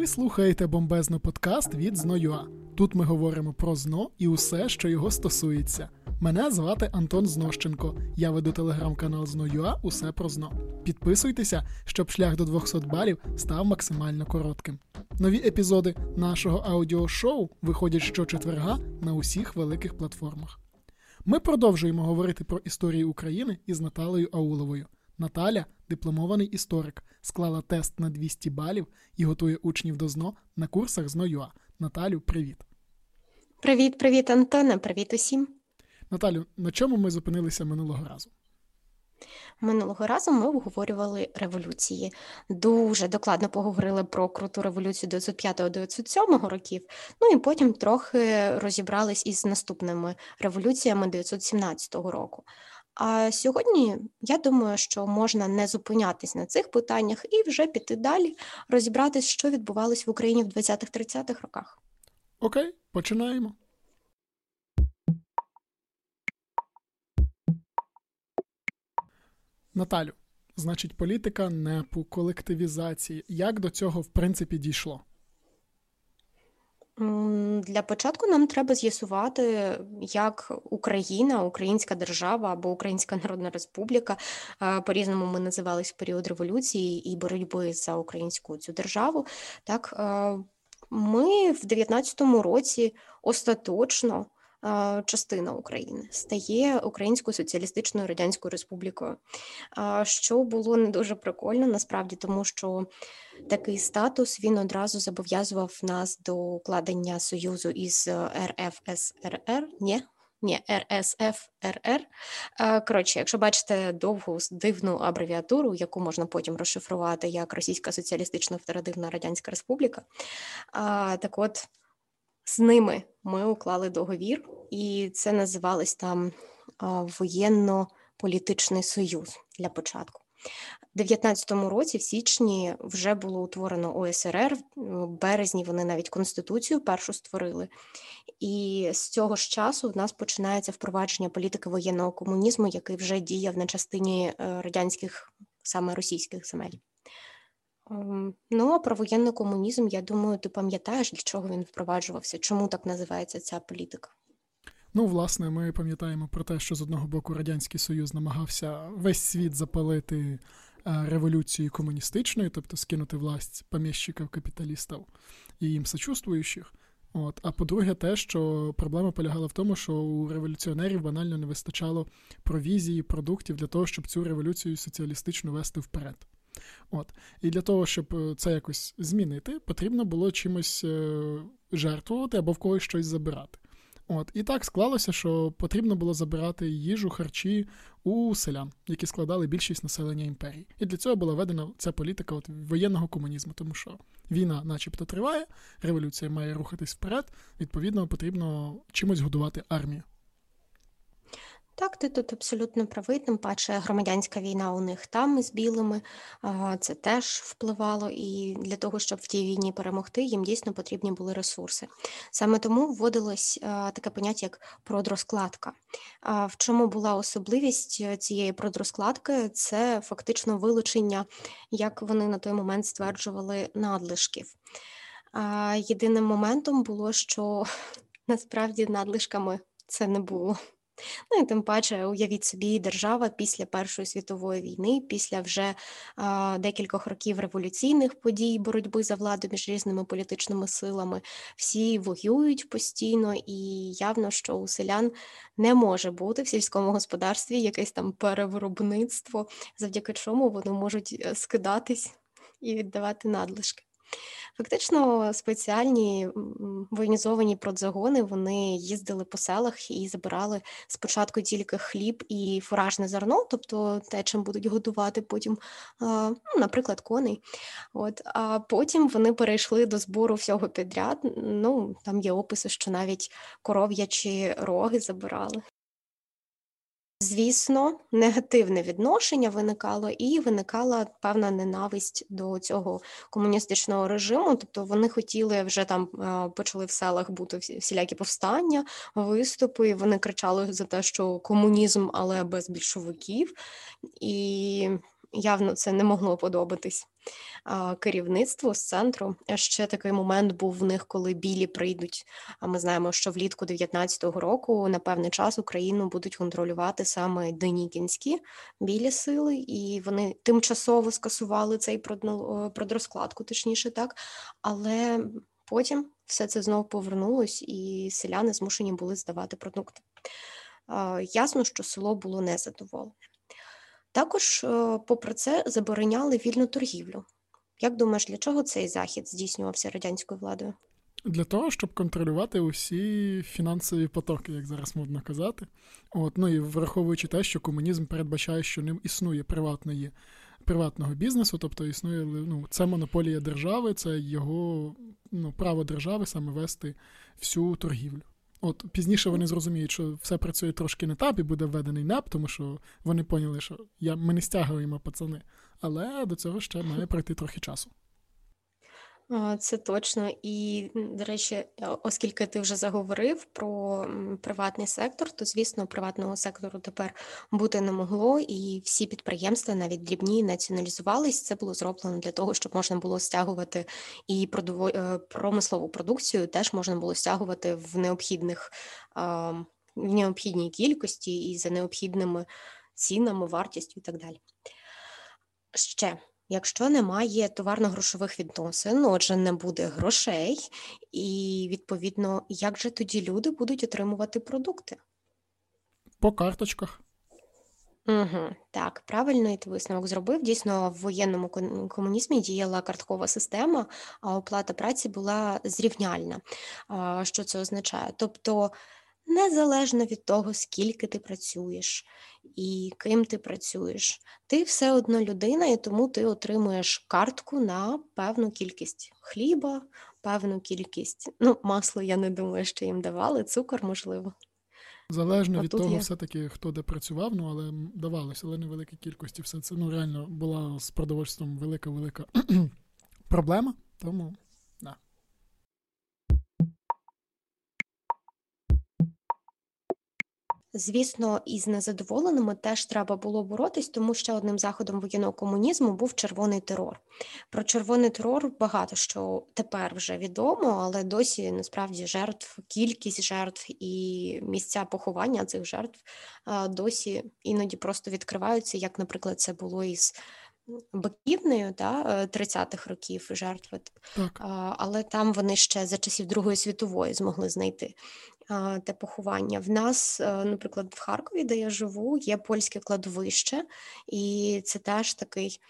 Ви слухаєте бомбезно подкаст від Зно.ua. Тут ми говоримо про зно і усе, що його стосується. Мене звати Антон Знощенко. Я веду телеграм-канал Зно.ua Усе про зно. Підписуйтеся, щоб шлях до 200 балів став максимально коротким. Нові епізоди нашого аудіошоу виходять щочетверга на усіх великих платформах. Ми продовжуємо говорити про історію України із Наталею Ауловою. Наталя, дипломований історик, склала тест на 200 балів і готує учнів до ЗНО на курсах ЗНО.ЮА. Наталю, привіт. Привіт, привіт, Антоне. Привіт усім. Наталю, на чому ми зупинилися минулого разу? Минулого разу ми обговорювали революції. Дуже докладно поговорили про круту революцію 905-907 років. Ну і потім трохи розібрались із наступними революціями 917 року. А сьогодні я думаю, що можна не зупинятись на цих питаннях і вже піти далі, розібратись, що відбувалось в Україні в 20-30-х роках. Окей, починаємо. Наталю, значить, політика НЕПу, колективізації. Як до цього в принципі дійшло? Для початку нам треба з'ясувати, як Україна, Українська держава або Українська Народна Республіка по різному ми називались період революції і боротьби за українську цю державу. Так ми в 19-му році остаточно частина України стає Українською соціалістичною радянською республікою, що було не дуже прикольно, насправді, тому що такий статус він одразу зобов'язував нас до укладення союзу із РФСРР. Ні, ні, РСФРР. Коротше, якщо бачите довгу дивну абревіатуру, яку можна потім розшифрувати як Російська Соціалістична Федеративна Радянська Республіка, так от з ними ми уклали договір, і це називалось там воєнно-політичний союз для початку. У 19-му році, в січні, вже було утворено ОСРР. В березні вони навіть конституцію першу створили. І з цього ж часу в нас починається впровадження політики воєнного комунізму, який вже діяв на частині е, радянських, саме російських земель. Ем, ну, а про воєнний комунізм, я думаю, ти пам'ятаєш, для чого він впроваджувався? Чому так називається ця політика? Ну, власне, ми пам'ятаємо про те, що з одного боку Радянський Союз намагався весь світ запалити е, революцією комуністичною, тобто скинути власть поміщиків капіталістів і їм сочувствуючих. От. А по-друге, те, що проблема полягала в тому, що у революціонерів банально не вистачало провізії, продуктів для того, щоб цю революцію соціалістичну вести вперед. От. І для того, щоб е, це якось змінити, потрібно було чимось е, жертвувати або в когось щось забирати. От. І так склалося, що потрібно було забирати їжу, харчі у селян, які складали більшість населення імперії. І для цього була введена ця політика от, воєнного комунізму, тому що війна, начебто, триває, революція має рухатись вперед, відповідно, потрібно чимось годувати армію. Так, ти тут абсолютно правий, тим паче громадянська війна у них там із білими, це теж впливало, і для того, щоб в тій війні перемогти, їм дійсно потрібні були ресурси. Саме тому вводилось таке поняття, як продрозкладка. В чому була особливість е, цієї продрозкладки? Це фактично вилучення, як вони на той момент стверджували, надлишків. Єдиним моментом було, що насправді надлишками це не було. Ну і тим паче, уявіть собі, держава після Першої світової війни, після вже а, декількох років революційних подій, боротьби за владу між різними політичними силами, всі воюють постійно, і явно, що у селян не може бути в сільському господарстві якесь там перевиробництво, завдяки чому вони можуть е, скидатись і віддавати надлишки. Фактично, спеціальні воєнізовані продзагони вони їздили по селах і забирали спочатку тільки хліб і фуражне зерно, тобто те, чим будуть годувати потім, ну, наприклад, коней. От, А потім вони перейшли до збору всього підряд. Ну, Там є описи, що навіть коров'ячі роги забирали. Звісно, негативне відношення виникало, і виникала певна ненависть до цього комуністичного режиму. Тобто вони хотіли вже там е, почали в селах бути всілякі повстання, виступи. і Вони кричали за те, що комунізм, але без більшовиків. І явно це не могло подобатись керівництву з центру. Ще такий момент був в них, коли білі прийдуть. А ми знаємо, що влітку 19-го року на певний час Україну будуть контролювати саме денікінські білі сили, і вони тимчасово скасували цей продрозкладку, точніше так. Але потім все це знову повернулось, і селяни змушені були здавати продукти. Ясно, що село було незадоволене. Також, е, попри це, забороняли вільну торгівлю. Як думаєш, для чого цей захід здійснювався радянською владою? Для того, щоб контролювати усі фінансові потоки, як зараз модно казати. От, Ну і враховуючи те, що комунізм передбачає, що ним існує приватної, приватного бізнесу, тобто існує ну, це монополія держави, це його ну, право держави саме вести всю торгівлю. От пізніше вони зрозуміють, що все працює трошки не так і буде введений НЕП, тому що вони поняли, що я, ми не стягуємо пацани, але до цього ще має пройти трохи часу. Це точно. І, до речі, оскільки ти вже заговорив про приватний сектор, то звісно, приватного сектору тепер бути не могло, і всі підприємства, навіть дрібні, націоналізувались. Це було зроблено для того, щоб можна було стягувати і е, промислову продукцію, теж можна було стягувати в необхідних в необхідній кількості і за необхідними цінами, вартістю і так далі. Ще Якщо немає товарно-грошових відносин, отже, не буде грошей, і відповідно, як же тоді люди будуть отримувати продукти? По карточках. Угу, Так, правильно і ти висновок зробив. Дійсно, в воєнному комунізмі діяла карткова система, а оплата праці була зрівняльна. Що це означає? Тобто незалежно від того, скільки ти працюєш і ким ти працюєш, ти все одно людина, і тому ти отримуєш картку на певну кількість хліба, певну кількість. Ну, масло, я не думаю, що їм давали, цукор можливо. Залежно а від того, є... все-таки хто де працював, ну але давалося, але невеликій кількості. Все це ну реально була з продовольством велика-велика проблема. Тому Звісно, із незадоволеними теж треба було боротись, тому ще одним заходом воєнного комунізму був червоний терор. Про червоний терор багато що тепер вже відомо, але досі насправді жертв, кількість жертв і місця поховання цих жертв досі іноді просто відкриваються, як, наприклад, це було із. Баківнею да, 30-х е, років жертви, так. але там вони ще за часів Другої світової змогли знайти те поховання. В нас, е, наприклад, в Харкові, де я живу, є польське кладовище, і це теж такий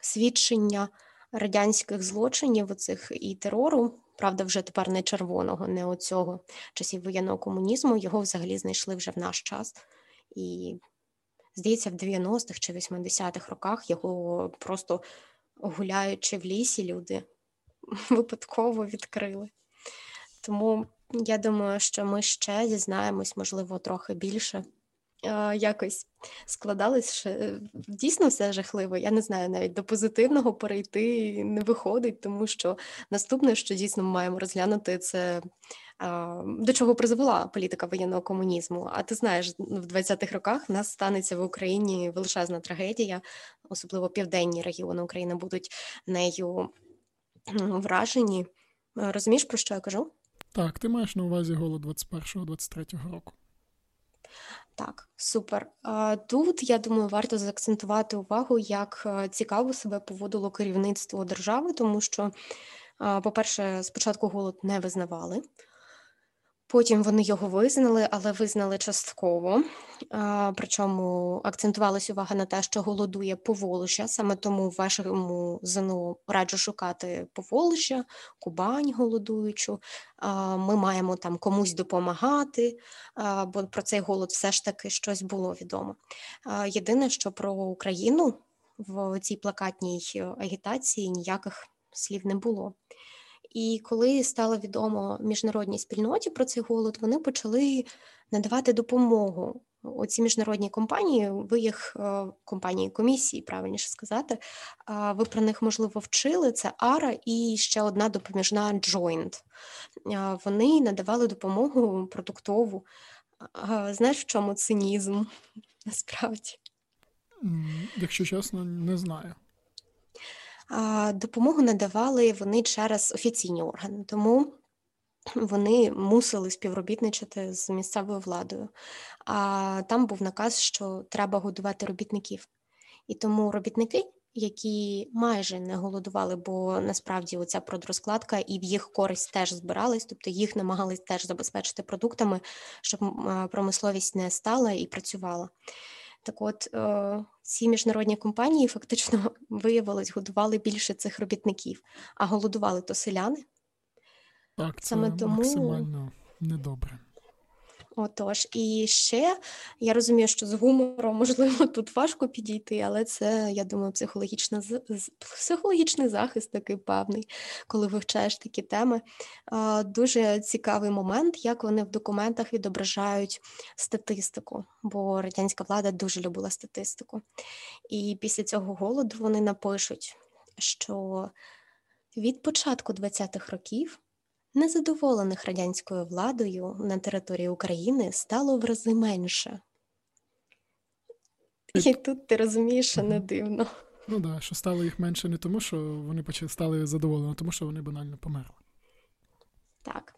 свідчення радянських злочинів оцих і терору. Правда, вже тепер не червоного, не оцього часів воєнного комунізму. Його взагалі знайшли вже в наш час. І, здається, в 90-х чи 80-х роках його просто гуляючи в лісі, люди випадково відкрили. Тому я думаю, що ми ще дізнаємось, можливо, трохи більше. Якось складались ще дійсно все жахливо. Я не знаю, навіть до позитивного перейти не виходить, тому що наступне, що дійсно ми маємо розглянути, це до чого призвела політика воєнного комунізму. А ти знаєш, в 20-х роках в нас станеться в Україні величезна трагедія, особливо південні регіони України будуть нею вражені. Розумієш, про що я кажу? Так, ти маєш на увазі голод 21-23 року. Так, супер. Тут я думаю, варто заакцентувати увагу, як е, цікаво себе поводило керівництво держави, тому що, по-перше, спочатку голод не визнавали. Потім вони його визнали, але визнали частково. Причому акцентувалася увага на те, що голодує Поволжя. Саме тому вашому ЗНО раджу шукати Поволжя, Кубань голодуючу. Ми маємо там комусь допомагати, бо про цей голод все ж таки щось було відомо. Єдине, що про Україну в цій плакатній агітації ніяких слів не було. І коли стало відомо міжнародній спільноті про цей голод, вони почали надавати допомогу. Оці міжнародні компанії, ви їх е, компанії комісії, правильніше сказати, ви про них можливо вчили. Це Ара і ще одна допоміжна Joint. Вони надавали допомогу продуктову. Знаєш, в чому цинізм насправді? Якщо чесно, не знаю. Допомогу надавали вони через офіційні органи, тому вони мусили співробітничати з місцевою владою. А там був наказ, що треба годувати робітників. І тому робітники, які майже не голодували, бо насправді оця продрозкладка і в їх користь теж збирались, тобто їх намагались теж забезпечити продуктами, щоб промисловість не стала і працювала. Так от е, ці міжнародні компанії фактично виявилось, годували більше цих робітників, а голодували то селяни. Так, це Саме тому... максимально недобре. Отож, і ще я розумію, що з гумором можливо тут важко підійти, але це, я думаю, психологічна психологічний захист такий певний, коли вивчаєш такі теми. Дуже цікавий момент, як вони в документах відображають статистику, бо радянська влада дуже любила статистику. І після цього голоду вони напишуть, що від початку 20-х років. Незадоволених радянською владою на території України стало в рази менше. І тут ти розумієш, що не дивно. Ну так, да, що стало їх менше не тому, що вони почали стали задоволені, а тому, що вони банально померли. Так.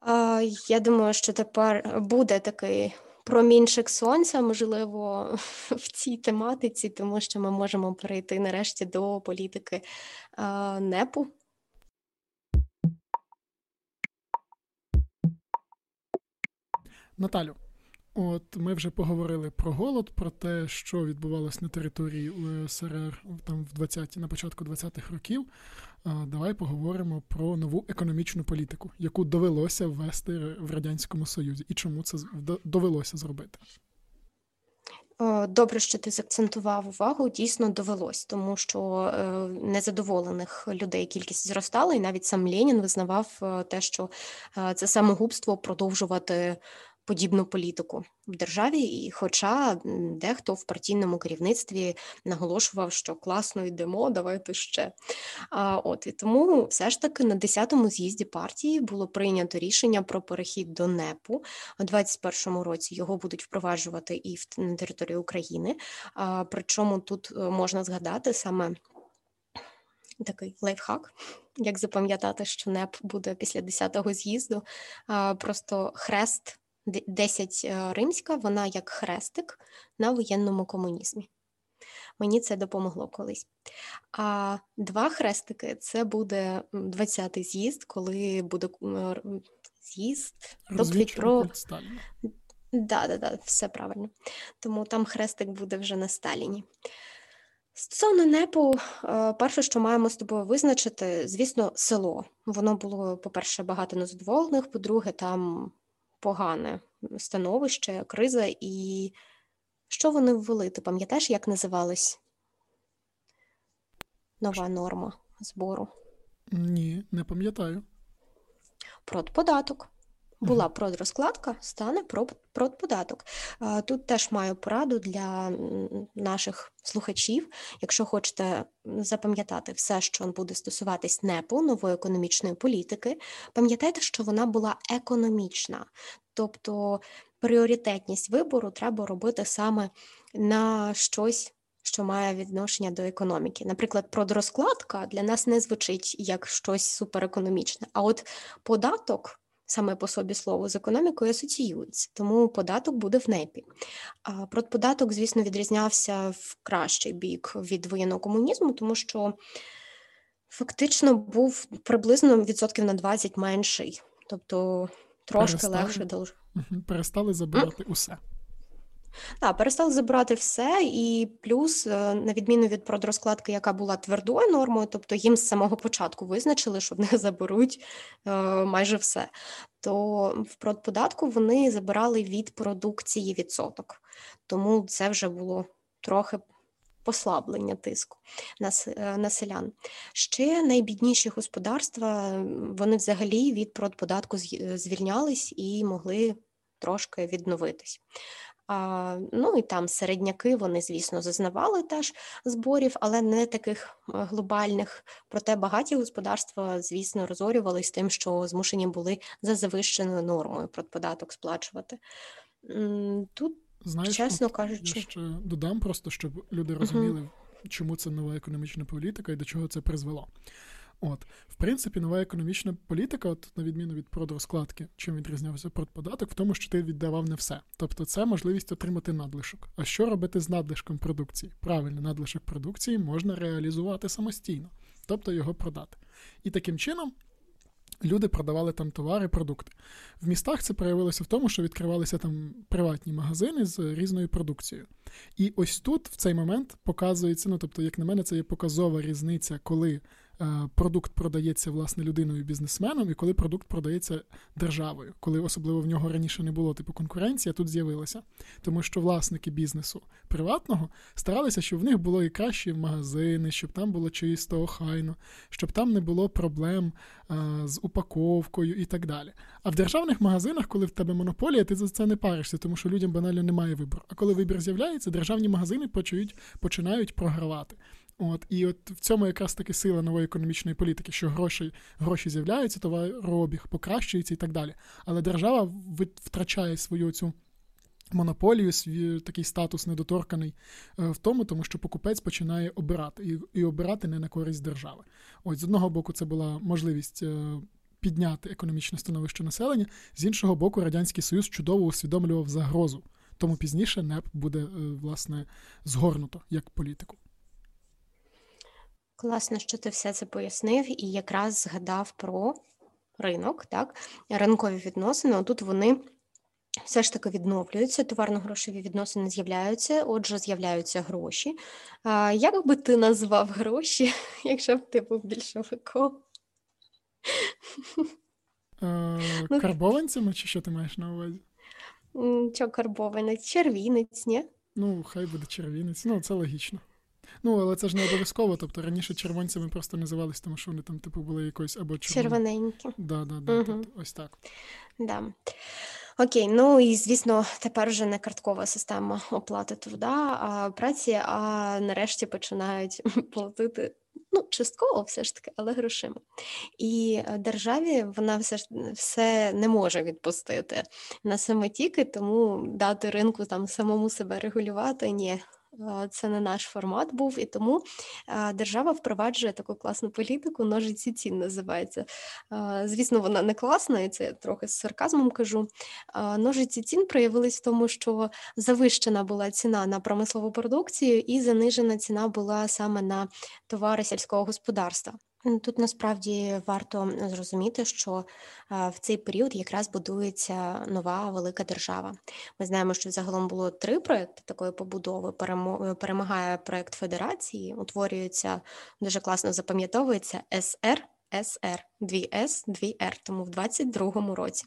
А, Я думаю, що тепер буде такий промінчик сонця, можливо, в цій тематиці, тому що ми можемо перейти нарешті до політики а, НЕПу. Наталю, от ми вже поговорили про голод, про те, що відбувалось на території УСРР там в 20 на початку 20-х років. Давай поговоримо про нову економічну політику, яку довелося ввести в радянському союзі, і чому це довелося зробити. Добре, що ти закцентував увагу, дійсно довелось, тому що е, незадоволених людей кількість зростала, і навіть сам Ленін визнавав е, те, що е, це самогубство продовжувати подібну політику в державі, і хоча дехто в партійному керівництві наголошував, що класно йдемо, давайте ще. А от і тому все ж таки на 10-му з'їзді партії було прийнято рішення про перехід до НЕПу. У 21-му році його будуть впроваджувати і на території України. А, Причому тут е, можна згадати саме. Такий лайфхак, як запам'ятати, що НЕП буде після 10-го з'їзду, просто хрест 10 е, римська, вона як хрестик на воєнному комунізмі. Мені це допомогло колись. А два хрестики це буде 20-й з'їзд, коли буде з'їзд. Тобто про... Да, да, да, все правильно. Тому там хрестик буде вже на Сталіні. Стосовно НЕПу, е, перше, що маємо з тобою визначити, звісно, село. Воно було, по-перше, багато незадоволених, по-друге, там погане становище, криза, і що вони ввели? Ти пам'ятаєш, як називалась нова норма збору? Ні, не пам'ятаю. Продподаток була продрозкладка, стане продподаток. Тут теж маю пораду для наших слухачів. Якщо хочете запам'ятати все, що буде стосуватись НЕПу, нової економічної політики, пам'ятайте, що вона була економічна, тобто пріоритетність вибору треба робити саме на щось. Що має відношення до економіки. Наприклад, продрозкладка для нас не звучить як щось суперекономічне. А от податок саме по собі слово з економікою асоціюється, тому податок буде в НЕПі. А Продподаток, звісно, відрізнявся в кращий бік від воєнного комунізму, тому що фактично був приблизно відсотків на 20 менший, тобто трошки перестали, легше перестали забирати усе. Так, перестали забирати все, і плюс, е, на відміну від продрозкладки, яка була твердою нормою, тобто їм з самого початку визначили, що в них заберуть е, майже все. То в продподатку вони забирали від продукції відсоток, тому це вже було трохи. Послаблення тиску на е, на селян. Ще найбідніші господарства вони взагалі від продподатку звільнялись і могли трошки відновитись. А, Ну і там середняки вони, звісно, зазнавали теж зборів, але не таких е, глобальних. Проте багаті господарства, звісно, розорювались тим, що змушені були за завищеною нормою податок сплачувати. Тут Знаєш, чесно кажучи. Я ще додам просто, щоб люди розуміли, uh чому це нова економічна політика і до чого це призвело. От, в принципі, нова економічна політика, от на відміну від продрозкладки, чим відрізнявся продподаток, в тому, що ти віддавав не все. Тобто це можливість отримати надлишок. А що робити з надлишком продукції? Правильно, надлишок продукції можна реалізувати самостійно, тобто його продати. І таким чином. Люди продавали там товари, продукти. В містах це проявилося в тому, що відкривалися там приватні магазини з різною продукцією. І ось тут, в цей момент, показується, ну тобто, як на мене, це є показова різниця, коли продукт продається власне людиною бізнесменом, і коли продукт продається державою, коли особливо в нього раніше не було типу конкуренції, а тут з'явилася. Тому що власники бізнесу приватного старалися, щоб в них було і кращі магазини, щоб там було чисто, охайно, щоб там не було проблем а, е, з упаковкою і так далі. А в державних магазинах, коли в тебе монополія, ти за це не паришся, тому що людям банально немає вибору. А коли вибір з'являється, державні магазини почують, починають програвати. От І от в цьому якраз таки сила нової економічної політики, що гроші гроші з'являються, товарообіг покращується і так далі. Але держава втрачає свою цю монополію, свій такий статус недоторканий е, в тому, тому що покупець починає обирати і і обирати не на користь держави. Ось з одного боку, це була можливість. Е, підняти економічне становище населення, з іншого боку, Радянський Союз чудово усвідомлював загрозу, тому пізніше НЕП буде е, власне згорнуто як політику. Класно, що ти все це пояснив і якраз згадав про ринок, так, ринкові відносини. Тут вони все ж таки відновлюються, товарно-грошові відносини з'являються, отже, з'являються гроші. А, Як би ти назвав гроші, якщо б ти був більшовиком? Е, ну, карбованцями, чи що ти маєш на увазі? Що карбованець? Червінець, ні? Ну, хай буде червінець, ну це логічно. Ну, але це ж не обов'язково. Тобто раніше червонцями просто називались, тому що вони там, типу, були якось або червоненькі. Да, да, да, угу. тобто, ось так. Да. Окей, ну і звісно, тепер вже не карткова система оплати труда, а праці, а нарешті починають платити. Ну, частково все ж таки, але грошима. І державі вона все ж все не може відпустити на самотіки, тому дати ринку там самому себе регулювати ні, це не наш формат був, і тому держава впроваджує таку класну політику, ножиці цін називається. Звісно, вона не класна, і це я трохи з сарказмом кажу. Ножиці цін проявились в тому, що завищена була ціна на промислову продукцію, і занижена ціна була саме на товари сільського господарства. Тут насправді варто зрозуміти, що в цей період якраз будується нова велика держава. Ми знаємо, що загалом було три проекти такої побудови. Перемагає проект Федерації, утворюється дуже класно запам'ятовується СР СР, 2С, 2Р, тому в 22-му році.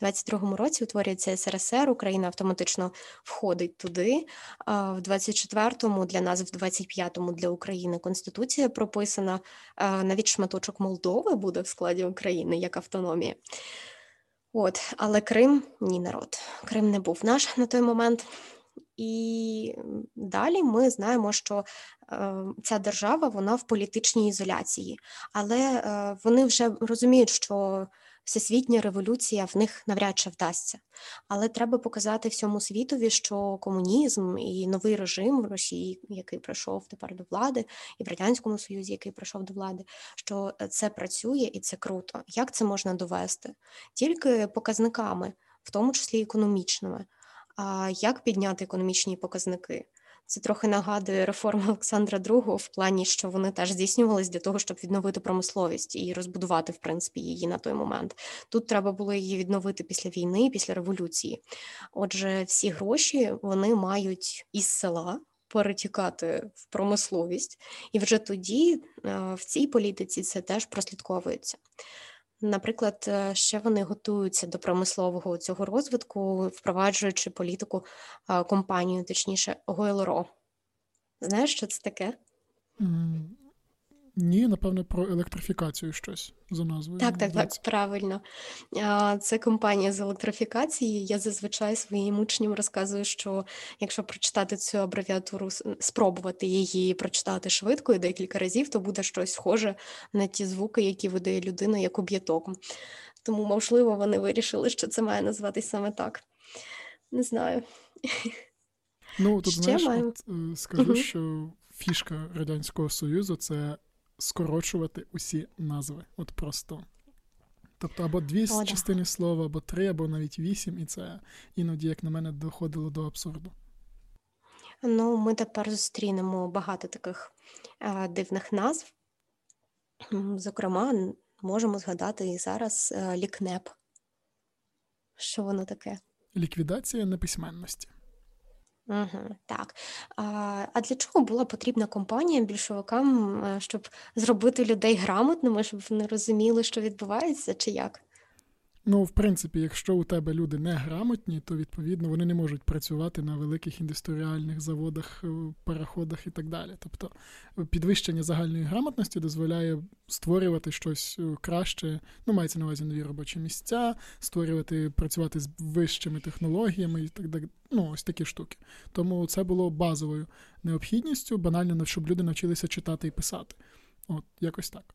В 22-му році утворюється СРСР, Україна автоматично входить туди. В 24-му для нас, в 25-му для України Конституція прописана. Навіть шматочок Молдови буде в складі України як автономія. От, але Крим ні народ. Крим не був наш на той момент. І далі ми знаємо, що е, ця держава вона в політичній ізоляції, але е, вони вже розуміють, що всесвітня революція в них навряд чи вдасться. Але треба показати всьому світові, що комунізм і новий режим в Росії, який прийшов тепер до влади, і в радянському союзі, який прийшов до влади, що це працює і це круто. Як це можна довести? Тільки показниками, в тому числі економічними. А як підняти економічні показники? Це трохи нагадує реформи Олександра II в плані, що вони теж здійснювалися для того, щоб відновити промисловість і розбудувати, в принципі, її на той момент. Тут треба було її відновити після війни, після революції. Отже, всі гроші вони мають із села. Перетікати в промисловість, і вже тоді е, в цій політиці це теж прослідковується. Наприклад, е, ще вони готуються до промислового цього розвитку, впроваджуючи політику компанію, точніше, Гойлоро. Знаєш, що це таке? Ні, напевне, про електрифікацію щось за назвою. Так, так, так, правильно. Це компанія з електрифікації. Я зазвичай своїм учням розказую, що якщо прочитати цю абревіатуру, спробувати її прочитати швидко і декілька разів, то буде щось схоже на ті звуки, які видає людина як об'єток. Тому, можливо, вони вирішили, що це має назватись саме так. Не знаю. Ну, тут Ще знаєш, маємо... от, е, скажу, що фішка Радянського Союзу це скорочувати усі назви. От просто. Тобто або дві О, частини да. слова, або три, або навіть вісім, і це іноді, як на мене, доходило до абсурду. Ну, ми тепер зустрінемо багато таких е, дивних назв. Зокрема, можемо згадати і зараз е, лікнеп. Що воно таке? Ліквідація неписьменності. Угу, Так. А а для чого була потрібна компанія більшовикам, е, щоб зробити людей грамотними, щоб вони розуміли, що відбувається, чи як? Ну, в принципі, якщо у тебе люди не грамотні, то відповідно вони не можуть працювати на великих індустріальних заводах, е, пароходах і так далі. Тобто підвищення загальної грамотності дозволяє створювати щось е, краще, ну мається на увазі нові робочі місця, створювати, працювати з вищими технологіями і так далі. Ну, ось такі штуки. Тому це було базовою необхідністю, банально, щоб люди навчилися читати і писати. От, якось так.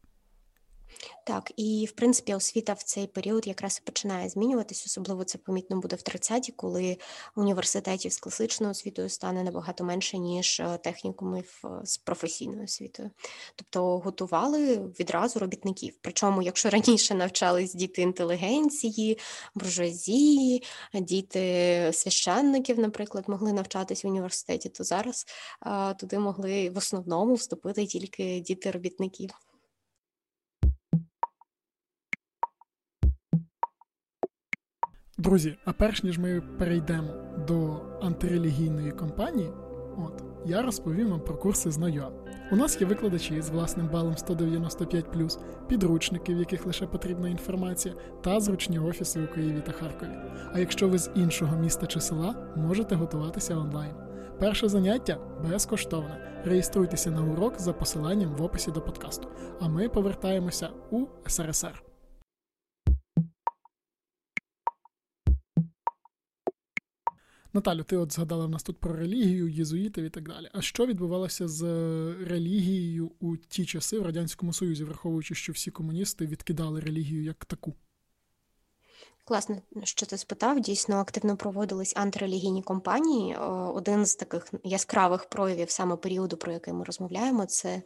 Так, і в принципі освіта в цей період якраз і починає змінюватись, особливо це помітно буде в 30-ті, коли університетів з класичною освітою стане набагато менше, ніж е, технікумів е, з професійною освітою. Тобто готували відразу робітників. Причому, якщо раніше навчались діти інтелігенції, буржуазії, діти священників, наприклад, могли навчатись в університеті, то зараз е, туди могли в основному вступити тільки діти робітників. Друзі, а перш ніж ми перейдемо до антирелігійної кампанії, от я розповім вам про курси знайом. У нас є викладачі з власним балом 195, підручники, в яких лише потрібна інформація, та зручні офіси у Києві та Харкові. А якщо ви з іншого міста чи села, можете готуватися онлайн. Перше заняття безкоштовне. Реєструйтеся на урок за посиланням в описі до подкасту. А ми повертаємося у СРСР. Наталю, ти от згадала в нас тут про релігію, єзуїтів і так далі. А що відбувалося з релігією у ті часи в Радянському Союзі, враховуючи, що всі комуністи відкидали релігію як таку? Класно, що ти спитав. Дійсно активно проводились антирелігійні кампанії. Один з таких яскравих проявів саме періоду, про який ми розмовляємо, це,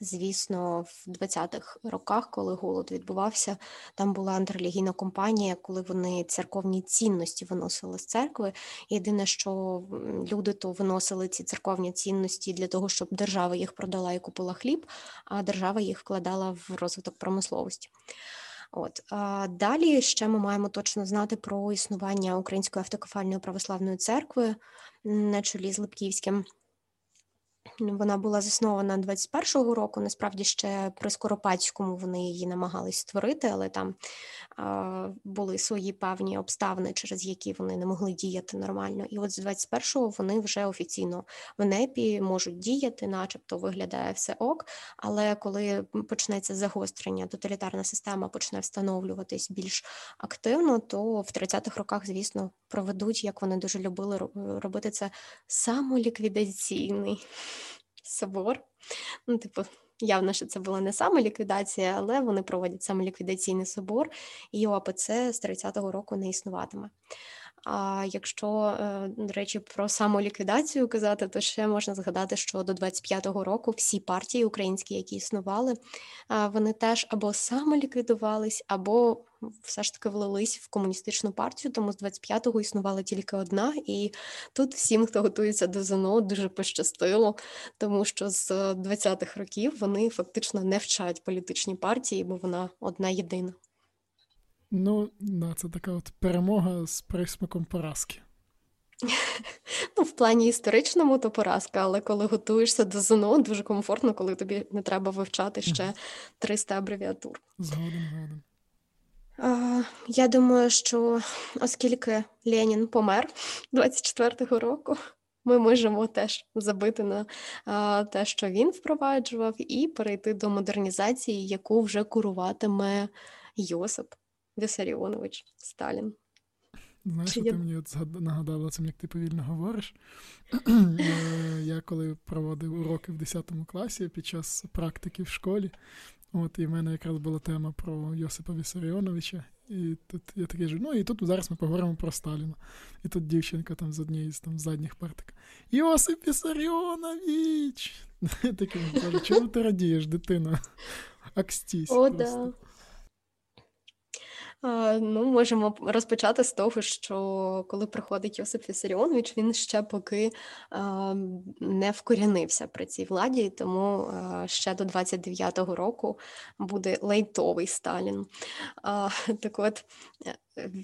звісно, в 20-х роках, коли голод відбувався, там була антирелігійна кампанія, коли вони церковні цінності виносили з церкви. Єдине, що люди то виносили ці церковні цінності для того, щоб держава їх продала і купила хліб, а держава їх вкладала в розвиток промисловості. От далі ще ми маємо точно знати про існування Української автокефальної православної церкви на чолі з Липківським. Вона була заснована 21-го року. Насправді ще при Скоропадському вони її намагались створити, але там а, були свої певні обставини, через які вони не могли діяти нормально. І от з 21-го вони вже офіційно в НЕПі можуть діяти, начебто виглядає все ок. Але коли почнеться загострення, тоталітарна система почне встановлюватись більш активно, то в 30-х роках, звісно, проведуть, як вони дуже любили робити це самоліквідаційний собор. Ну, типу, явно, що це була не саме ліквідація, але вони проводять саме ліквідаційний собор, і ОАПЦ з 30-го року не існуватиме. А якщо, е, до речі, про самоліквідацію казати, то ще можна згадати, що до 25-го року всі партії українські, які існували, вони теж або самоліквідувались, або все ж таки влились в комуністичну партію, тому з 25-го існувала тільки одна, і тут всім, хто готується до ЗНО, дуже пощастило, тому що з 20-х років вони фактично не вчать політичні партії, бо вона одна єдина. Ну, да, це така от перемога з присмаком поразки. Ну, в плані історичному то поразка, але коли готуєшся до ЗНО, дуже комфортно, коли тобі не треба вивчати ще 300 абревіатур. Згодом, згодом. Я думаю, що оскільки Ленін помер 24-го року, ми можемо теж забити на те, що він впроваджував, і перейти до модернізації, яку вже куруватиме Йосип Вісаріонович Сталін. Знаєш, що ти мені от нагадала цим, як ти повільно говориш. Я коли проводив уроки в 10 класі під час практики в школі, от і в мене якраз була тема про Йосипа Вісаріоновича, І тут я такий ж, ну і тут зараз ми поговоримо про Сталіна. І тут дівчинка там з однієї з там задніх партик. Йосип Вісаріонович! Таким каже, чому ти радієш, дитина? Акстісь. О, да. Ну, можемо розпочати з того, що коли приходить Йосип Вісаріонович, він ще поки не вкорінився при цій владі, тому ще до 29-го року буде лейтовий Сталін. Так от, е,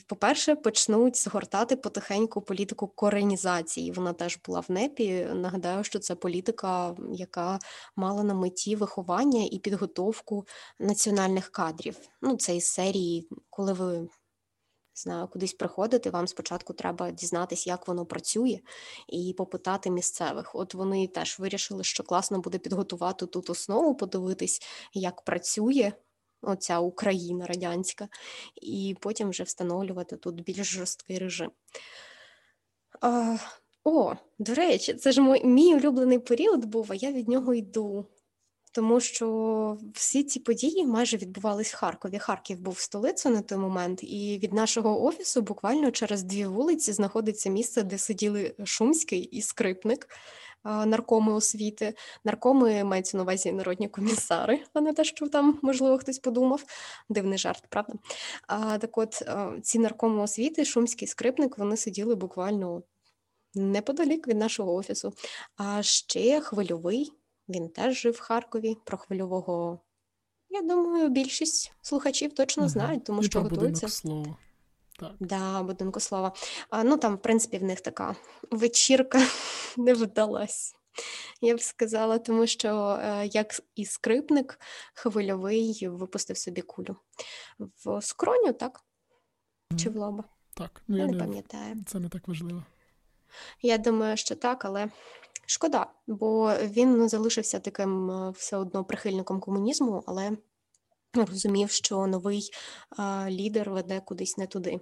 по-перше, почнуть згортати потихеньку політику коренізації. Вона теж була в НЕПі. Нагадаю, що це політика, яка мала на меті виховання і підготовку національних кадрів. Ну, це із серії, коли ви знаю, кудись приходити, вам спочатку треба дізнатися, як воно працює, і попитати місцевих. От вони теж вирішили, що класно буде підготувати тут основу, подивитись, як працює оця Україна радянська, і потім вже встановлювати тут більш жорсткий режим. А, О, до речі, це ж мій, мій улюблений період був, а я від нього йду тому що всі ці події майже відбувались в Харкові. Харків був столицею на той момент, і від нашого офісу буквально через дві вулиці знаходиться місце, де сиділи Шумський і скрипник. Наркоми освіти, наркоми мається на увазі народні комісари, а не те, що там, можливо, хтось подумав. Дивний жарт, правда? А, Так от ці наркоми освіти, шумський скрипник, вони сиділи буквально неподалік від нашого офісу. А ще хвильовий він теж жив в Харкові про хвильового. Я думаю, більшість слухачів точно знають, тому що готуються. Так. Да, будинку слова. А, Ну там, в принципі, в них така вечірка не вдалась. Я б сказала, тому що е, як і скрипник хвильовий випустив собі кулю в скроню, так? Чи в лоба? Так, ну я, я не пам'ятаю. Це не так важливо. Я думаю, що так, але Шкода, бо він залишився таким е, все одно прихильником комунізму, але розумів, що новий лідер веде кудись не туди.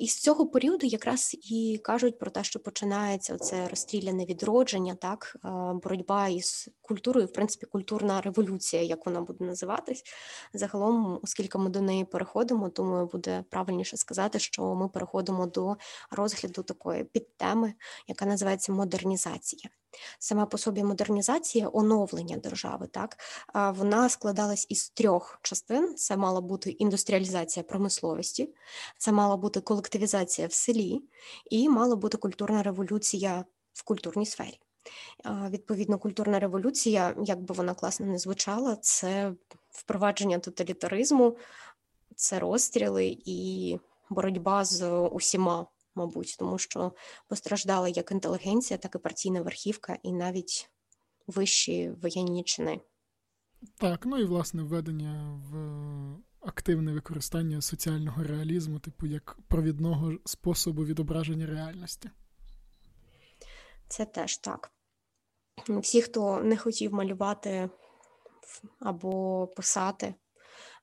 І з цього періоду якраз і кажуть про те, що починається це розстріляне відродження, так боротьба із культурою, в принципі, культурна революція, як вона буде називатись. Загалом, оскільки ми до неї переходимо, думаю, буде правильніше сказати, що ми переходимо до розгляду такої підтеми, яка називається модернізація. Сама по собі модернізація, оновлення держави, так вона складалась із трьох частин: це мала бути індустріалізація промисловості, це мала бути колективізація в селі, і мала бути культурна революція в культурній сфері. Відповідно, культурна революція, як би вона класно не звучала, це впровадження тоталітаризму, це розстріли і боротьба з усіма мабуть, тому що постраждала як інтелігенція, так і партійна верхівка, і навіть вищі воєнні чини. Так, ну і власне введення в активне використання соціального реалізму, типу як провідного способу відображення реальності. Це теж так. Всі, хто не хотів малювати або писати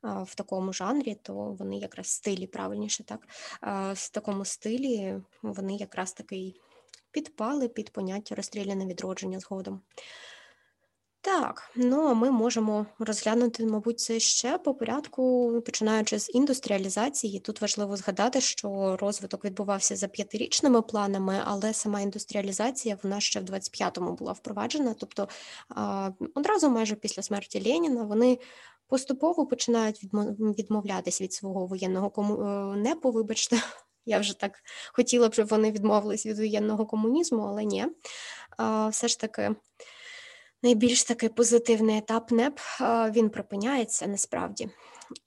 в такому жанрі, то вони якраз стилі правильніше, так в такому стилі вони якраз таки підпали під поняття розстріляне відродження згодом. Так, ну а ми можемо розглянути, мабуть, це ще по порядку, починаючи з індустріалізації. Тут важливо згадати, що розвиток відбувався за п'ятирічними планами, але сама індустріалізація вона ще в 25-му була впроваджена. Тобто одразу майже після смерті Леніна вони поступово починають відмовлятися від свого воєнного кому... Е, непу, вибачте. Я вже так хотіла б, щоб вони відмовились від воєнного комунізму, але ні. Все ж таки, найбільш такий позитивний етап НЕП він припиняється насправді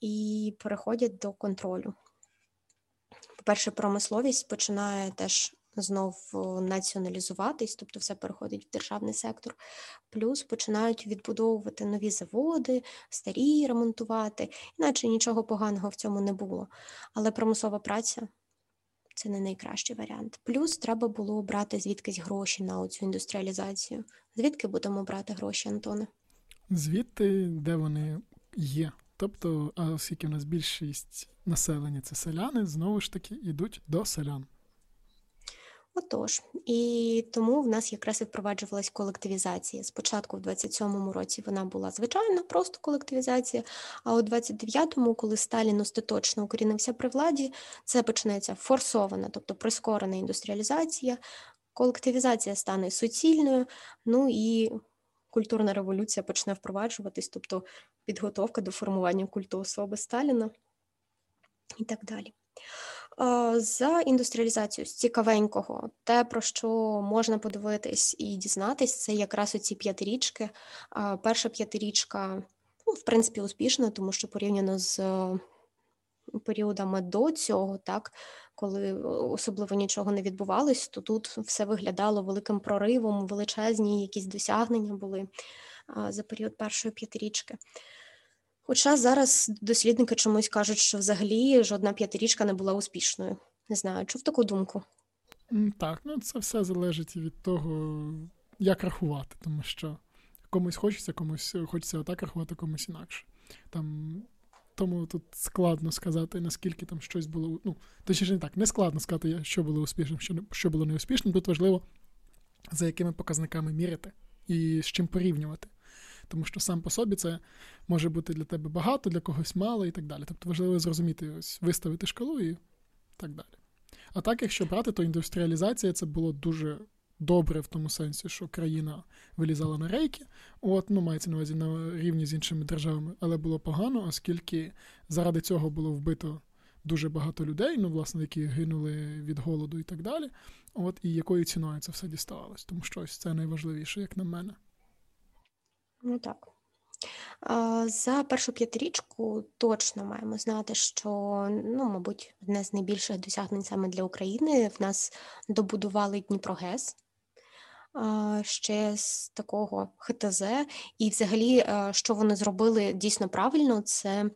і переходять до контролю. По-перше, промисловість починає теж знов націоналізуватись, тобто все переходить в державний сектор, плюс починають відбудовувати нові заводи, старі ремонтувати, іначе нічого поганого в цьому не було. Але промислова праця це не найкращий варіант. Плюс треба було брати звідкись гроші на цю індустріалізацію. Звідки будемо брати гроші, Антоне? Звідти, де вони є. Тобто, оскільки в нас більшість населення це селяни, знову ж таки йдуть до селян. Отож, і тому в нас якраз і впроваджувалась колективізація. Спочатку в 27-му році вона була звичайна, просто колективізація. А у 29-му, коли Сталін остаточно укорінився при владі, це почнеться форсована, тобто прискорена індустріалізація, колективізація стане суцільною, ну і культурна революція почне впроваджуватись, тобто підготовка до формування культу особи Сталіна і так далі. За індустріалізацію з цікавенького, те, про що можна подивитись і дізнатись, це якраз оці п'ятирічки. Перша п'ятирічка, ну, в принципі, успішна, тому що порівняно з періодами до цього, так, коли особливо нічого не відбувалось, то тут все виглядало великим проривом, величезні якісь досягнення були за період першої п'ятирічки. Хоча зараз дослідники чомусь кажуть, що взагалі жодна п'ятирічка не була успішною. Не знаю, чув таку думку? Так, ну це все залежить від того, як рахувати, тому що комусь хочеться, комусь хочеться отак рахувати, комусь інакше. Там, Тому тут складно сказати, наскільки там щось було. Ну, точніше не так, не складно сказати, що було успішним, що що було неуспішним. Тут важливо, за якими показниками міряти і з чим порівнювати тому що сам по собі це може бути для тебе багато, для когось мало і так далі. Тобто важливо зрозуміти, ось виставити шкалу і так далі. А так, якщо брати, то індустріалізація це було дуже добре в тому сенсі, що країна вилізала на рейки, от, ну, мається на увазі на рівні з іншими державами, але було погано, оскільки заради цього було вбито дуже багато людей, ну, власне, які гинули від голоду і так далі. От, І якою ціною це все діставалось, тому що ось це найважливіше, як на мене. Ну так. За першу п'ятирічку точно маємо знати, що, ну, мабуть, одне з найбільших досягнень саме для України в нас добудували Дніпрогес. Ще з такого ХТЗ, і взагалі, що вони зробили дійсно правильно, це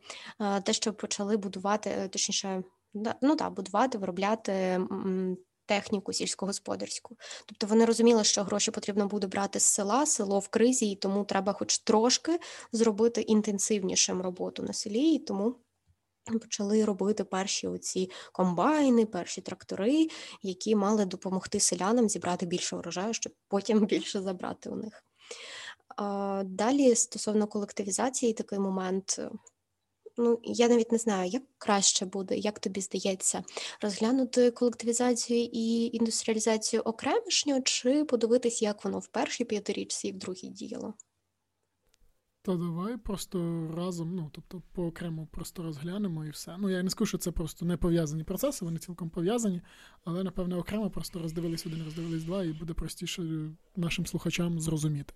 те, що почали будувати, точніше, ну так, будувати, виробляти техніку сільськогосподарську. Тобто вони розуміли, що гроші потрібно буде брати з села, село в кризі, і тому треба, хоч трошки, зробити інтенсивнішим роботу на селі, і тому. Почали робити перші оці комбайни, перші трактори, які мали допомогти селянам зібрати більше урожаю, щоб потім більше забрати у них. Далі, стосовно колективізації, такий момент Ну, я навіть не знаю, як краще буде, як тобі здається, розглянути колективізацію і індустріалізацію окремішньо, чи подивитись, як воно в першій п'ятирічці і в другій діяло? Та давай просто разом, ну тобто по окремо просто розглянемо і все. Ну я не скажу, що це просто не пов'язані процеси, вони цілком пов'язані, але напевне окремо просто роздивились один, роздивились два, і буде простіше нашим слухачам зрозуміти.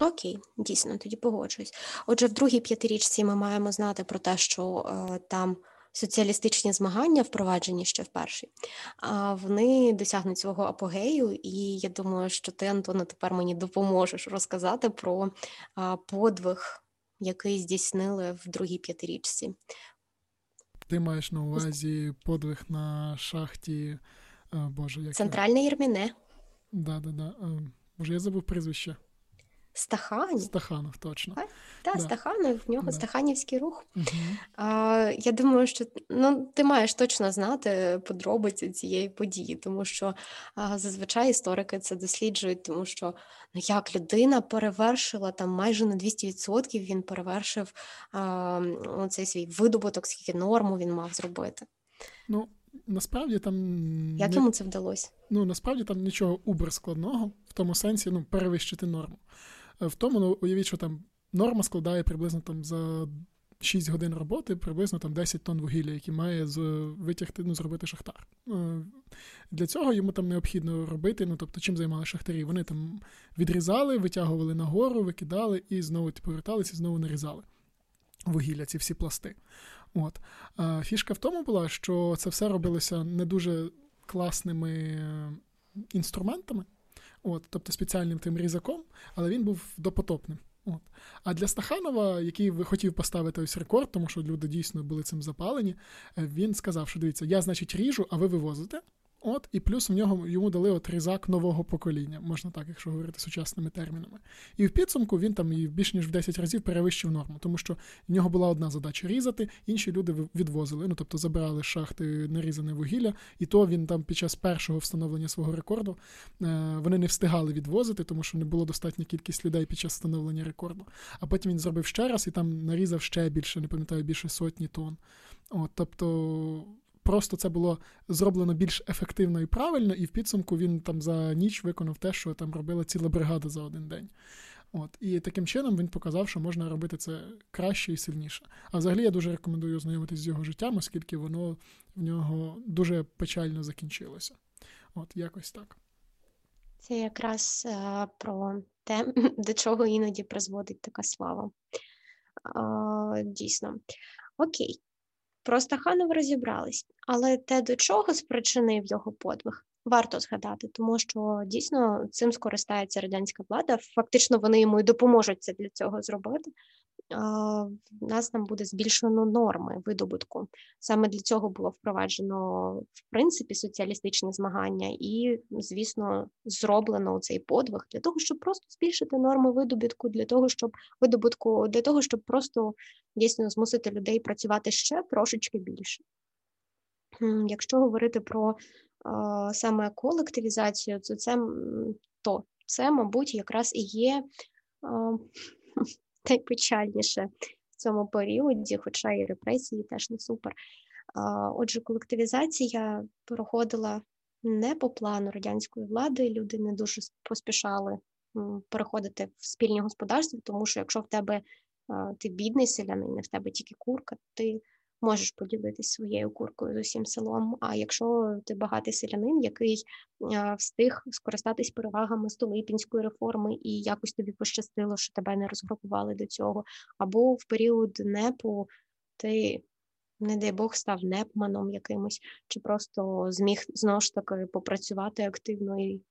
Окей, дійсно, тоді погоджуюсь. Отже, в другій п'ятирічці ми маємо знати про те, що е, там соціалістичні змагання впроваджені ще в першій, а вони досягнуть свого апогею, і я думаю, що ти, Антоне, тепер мені допоможеш розказати про е, подвиг, який здійснили в другій п'ятирічці. Ти маєш на увазі подвиг на шахті е, Боже, як Центральне Єрміне. Да, да, да. Боже, я забув прізвище. Стаханів? Стаханов, точно. Так, да, Стаханов, в нього да. Стаханівський рух. Угу. А, Я думаю, що ну, ти маєш точно знати подробиці цієї події, тому що а, зазвичай історики це досліджують, тому що ну, як людина перевершила там майже на 200% він перевершив а, цей свій видобуток, скільки норму він мав зробити. Ну, Насправді там як йому це вдалося? Ну насправді там нічого убер складного в тому сенсі ну перевищити норму. Е, в тому, ну, уявіть, що там норма складає приблизно там за 6 годин роботи, приблизно там 10 тонн вугілля, які має з, витягти, ну, зробити шахтар. Е, для цього йому там необхідно робити, ну тобто, чим займали шахтарі? Вони там відрізали, витягували нагору, викидали і знову поверталися і знову нарізали вугілля, ці всі пласти. От. Фішка в тому була, що це все робилося не дуже класними е, інструментами от, тобто спеціальним тим різаком, але він був допотопним. От. А для Стаханова, який хотів поставити ось рекорд, тому що люди дійсно були цим запалені, е, він сказав, що дивіться, я, значить, ріжу, а ви вивозите. От, і плюс в нього йому дали от різак нового покоління, можна так, якщо говорити сучасними термінами. І в підсумку він там і більш ніж в 10 разів перевищив норму, тому що в нього була одна задача різати, інші люди відвозили. Ну тобто забирали шахти нарізане вугілля, і то він там під час першого встановлення свого рекорду е, вони не встигали відвозити, тому що не було достатня кількість людей під час встановлення рекорду. А потім він зробив ще раз і там нарізав ще більше, не пам'ятаю, більше сотні тонн. От, тобто. Просто це було зроблено більш ефективно і правильно, і в підсумку він там за ніч виконав те, що там робила ціла бригада за один день. От. І таким чином він показав, що можна робити це краще і сильніше. А взагалі я дуже рекомендую ознайомитись з його життям, оскільки воно в нього дуже печально закінчилося. От, якось так. Це якраз а, про те, до чого іноді призводить така слава. А, Дійсно. Окей. Про Стаханова розібрались, але те, до чого спричинив його подвиг, варто згадати, тому що дійсно цим скористається радянська влада. Фактично, вони йому і допоможуть це для цього зробити в нас там буде збільшено норми видобутку. Саме для цього було впроваджено в принципі соціалістичні змагання, і, звісно, зроблено цей подвиг для того, щоб просто збільшити норми видобутку, для того, щоб видобутку, для того, щоб просто дійсно змусити людей працювати ще трошечки більше. Якщо говорити про саме колективізацію, то це то це, мабуть, якраз і є найпечальніше в цьому періоді, хоча і репресії теж не супер. Отже, колективізація проходила не по плану радянської влади, люди не дуже поспішали переходити в спільні господарства, тому що якщо в тебе ти бідний селянин, не в тебе тільки курка, ти можеш поділитися своєю куркою з усім селом. А якщо ти багатий селянин, який встиг скористатись перевагами Столипінської реформи, і якось тобі пощастило, що тебе не розгрупували до цього, або в період непу ти. Не дай Бог став непманом якимось, чи просто зміг знову ж таки попрацювати активно і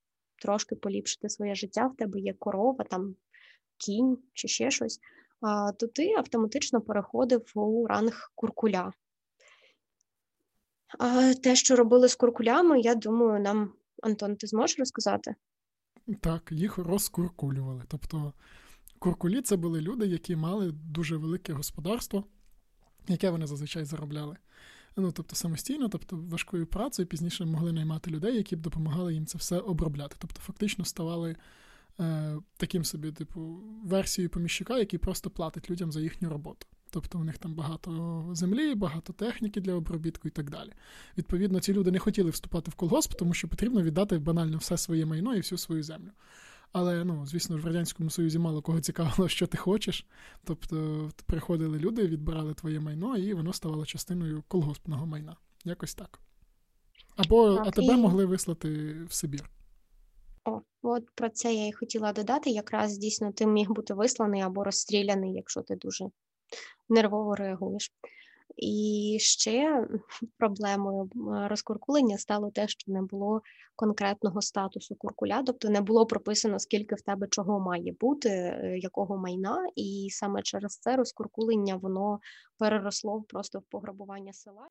трошки поліпшити своє життя. В тебе є корова, там кінь чи ще щось то ти автоматично переходив у ранг куркуля. Те, що робили з куркулями, я думаю, нам, Антон, ти зможеш розказати? Так, їх розкуркулювали. Тобто куркулі це були люди, які мали дуже велике господарство, яке вони зазвичай заробляли. Ну, тобто самостійно, тобто важкою працею пізніше могли наймати людей, які б допомагали їм це все обробляти. Тобто, фактично ставали е, таким собі, типу, версією поміщика, який просто платить людям за їхню роботу. Тобто у них там багато землі, багато техніки для обробітку і так далі. Відповідно, ці люди не хотіли вступати в колгосп, тому що потрібно віддати банально все своє майно і всю свою землю. Але, ну, звісно в Радянському Союзі мало кого цікавило, що ти хочеш. Тобто приходили люди, відбирали твоє майно, і воно ставало частиною колгоспного майна. Якось так. Або так, а тебе і... могли вислати в Сибір. От про це я і хотіла додати. Якраз дійсно ти міг бути висланий або розстріляний, якщо ти дуже нервово реагуєш. І ще проблемою розкуркулення стало те, що не було конкретного статусу куркуля, тобто не було прописано, скільки в тебе чого має бути, е, якого майна, і саме через це розкуркулення воно переросло просто в пограбування села.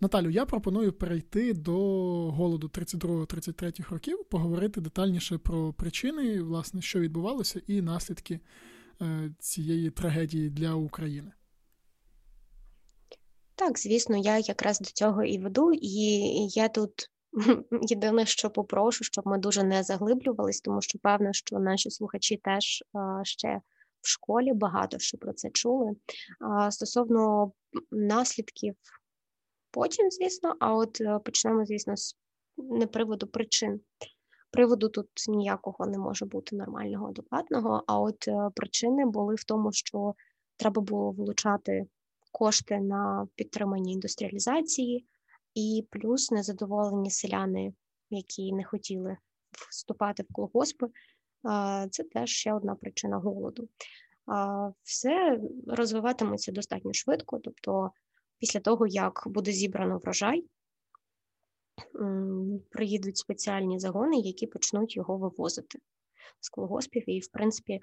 Наталю, я пропоную перейти до голоду 32-33 років, поговорити детальніше про причини, власне, що відбувалося, і наслідки е, цієї трагедії для України. Так, звісно, я якраз до цього і веду, і я тут єдине, що попрошу, щоб ми дуже не заглиблювались, тому що певно, що наші слухачі теж ще в школі багато що про це чули. Стосовно наслідків потім, звісно, а от е, почнемо, звісно, з не приводу причин. Приводу тут ніякого не може бути нормального, адекватного, а от е, причини були в тому, що треба було вилучати кошти на підтримання індустріалізації, і плюс незадоволені селяни, які не хотіли вступати в колгоспи. Це теж ще одна причина голоду. Все розвиватиметься достатньо швидко, тобто Після того, як буде зібрано врожай, приїдуть спеціальні загони, які почнуть його вивозити з колгоспів. І, в принципі,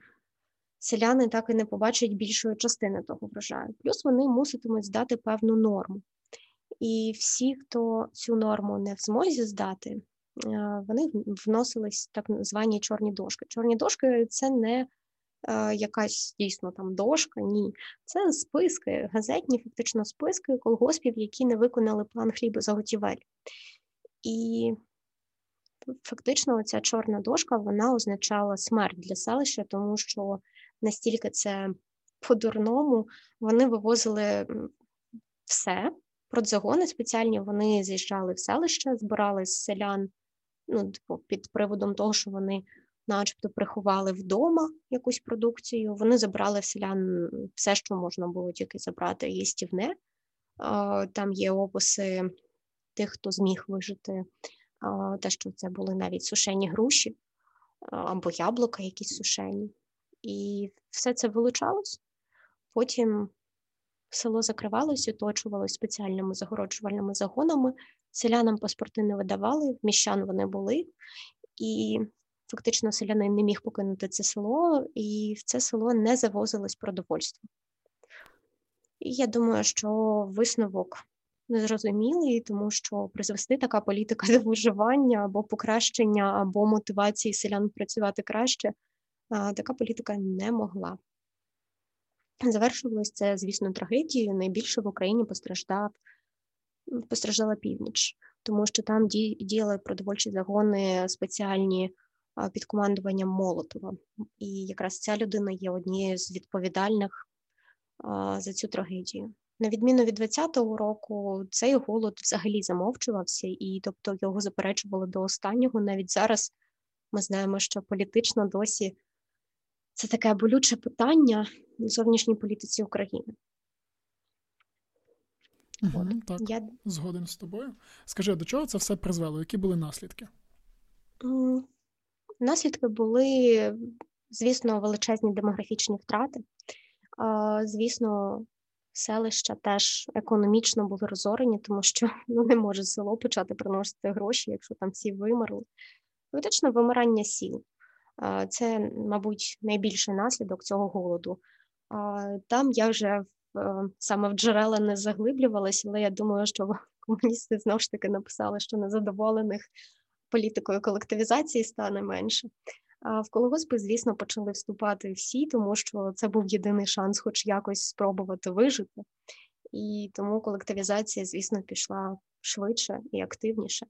селяни так і не побачать більшої частини того врожаю. Плюс вони муситимуть здати певну норму. І всі, хто цю норму не в змозі здати, е, вони вносились так звані чорні дошки. Чорні дошки це не якась дійсно там дошка, ні. Це списки, газетні, фактично списки колгоспів, які не виконали план хлібозаготівель. І фактично ця чорна дошка вона означала смерть для селища, тому що настільки це по-дурному вони вивозили все. Продзагони спеціальні вони з'їжджали в селище, збирали з селян ну, типу, під приводом того, що вони, начебто, приховали вдома якусь продукцію. Вони забрали селян все, що можна було тільки забрати їстівне. Там є описи тих, хто зміг вижити, те, що це були навіть сушені груші або яблука, якісь сушені. І все це вилучалось. Потім село закривалось, оточувалось спеціальними загороджувальними загонами. Селянам паспорти не видавали, міщан вони були, і фактично селянин не міг покинути це село, і в це село не завозилось продовольство. І я думаю, що висновок незрозумілий, тому що призвести така політика до виживання або покращення, або мотивації селян працювати краще, така політика не могла. Завершувалось це, звісно, трагедією. Найбільше в Україні постраждав постраждала північ, тому що там діяли продовольчі загони спеціальні під командуванням Молотова. І якраз ця людина є однією з відповідальних за цю трагедію. На відміну від 20-го року, цей голод взагалі замовчувався, і тобто його заперечували до останнього. Навіть зараз ми знаємо, що політично досі це таке болюче питання в зовнішній політиці України. Угу, Так, Я... згоден з тобою. Скажи, до чого це все призвело? Які були наслідки? Наслідки були, звісно, величезні демографічні втрати. Звісно, селища теж економічно були розорені, тому що ну, не може село почати приносити гроші, якщо там всі вимерли. Фактично, вимирання сіл. Це, мабуть, найбільший наслідок цього голоду. Там я вже Е, саме в джерела не заглиблювалася, але я думаю, що комуністи знову ж таки написали, що незадоволених політикою колективізації стане менше. А в колгоспи, звісно, почали вступати всі, тому що це був єдиний шанс, хоч якось спробувати вижити. І тому колективізація, звісно, пішла швидше і активніше.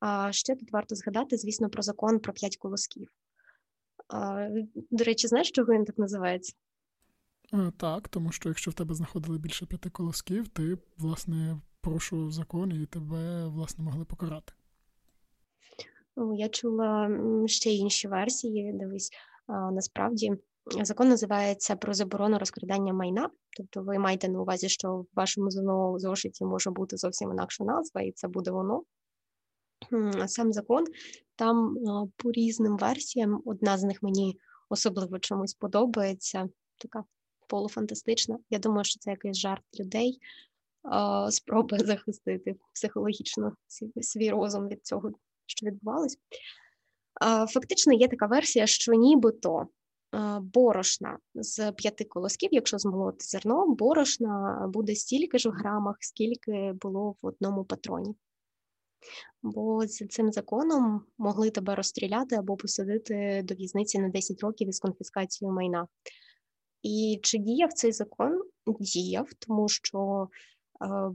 А ще тут варто згадати, звісно, про закон про п'ять колосків. До речі, знаєш, чого він так називається? Так, тому що якщо в тебе знаходили більше п'яти колосків, ти, власне, порушував закон і тебе, власне, могли покарати. Я чула ще інші версії. Дивись, насправді закон називається про заборону розкрадання майна. Тобто, ви маєте на увазі, що в вашому зошиті може бути зовсім інакша назва, і це буде воно. Сам закон там по різним версіям, одна з них мені особливо чомусь подобається. Така полуфантастична. Я думаю, що це якийсь жарт людей, спроба захистити психологічно свій розум від цього, що відбувалось. Фактично, є така версія, що нібито борошна з п'яти колосків, якщо змолоти зерно, борошна буде стільки ж в грамах, скільки було в одному патроні. Бо з цим законом могли тебе розстріляти або посадити до в'язниці на 10 років із конфіскацією майна. І чи діяв цей закон? Діяв, тому що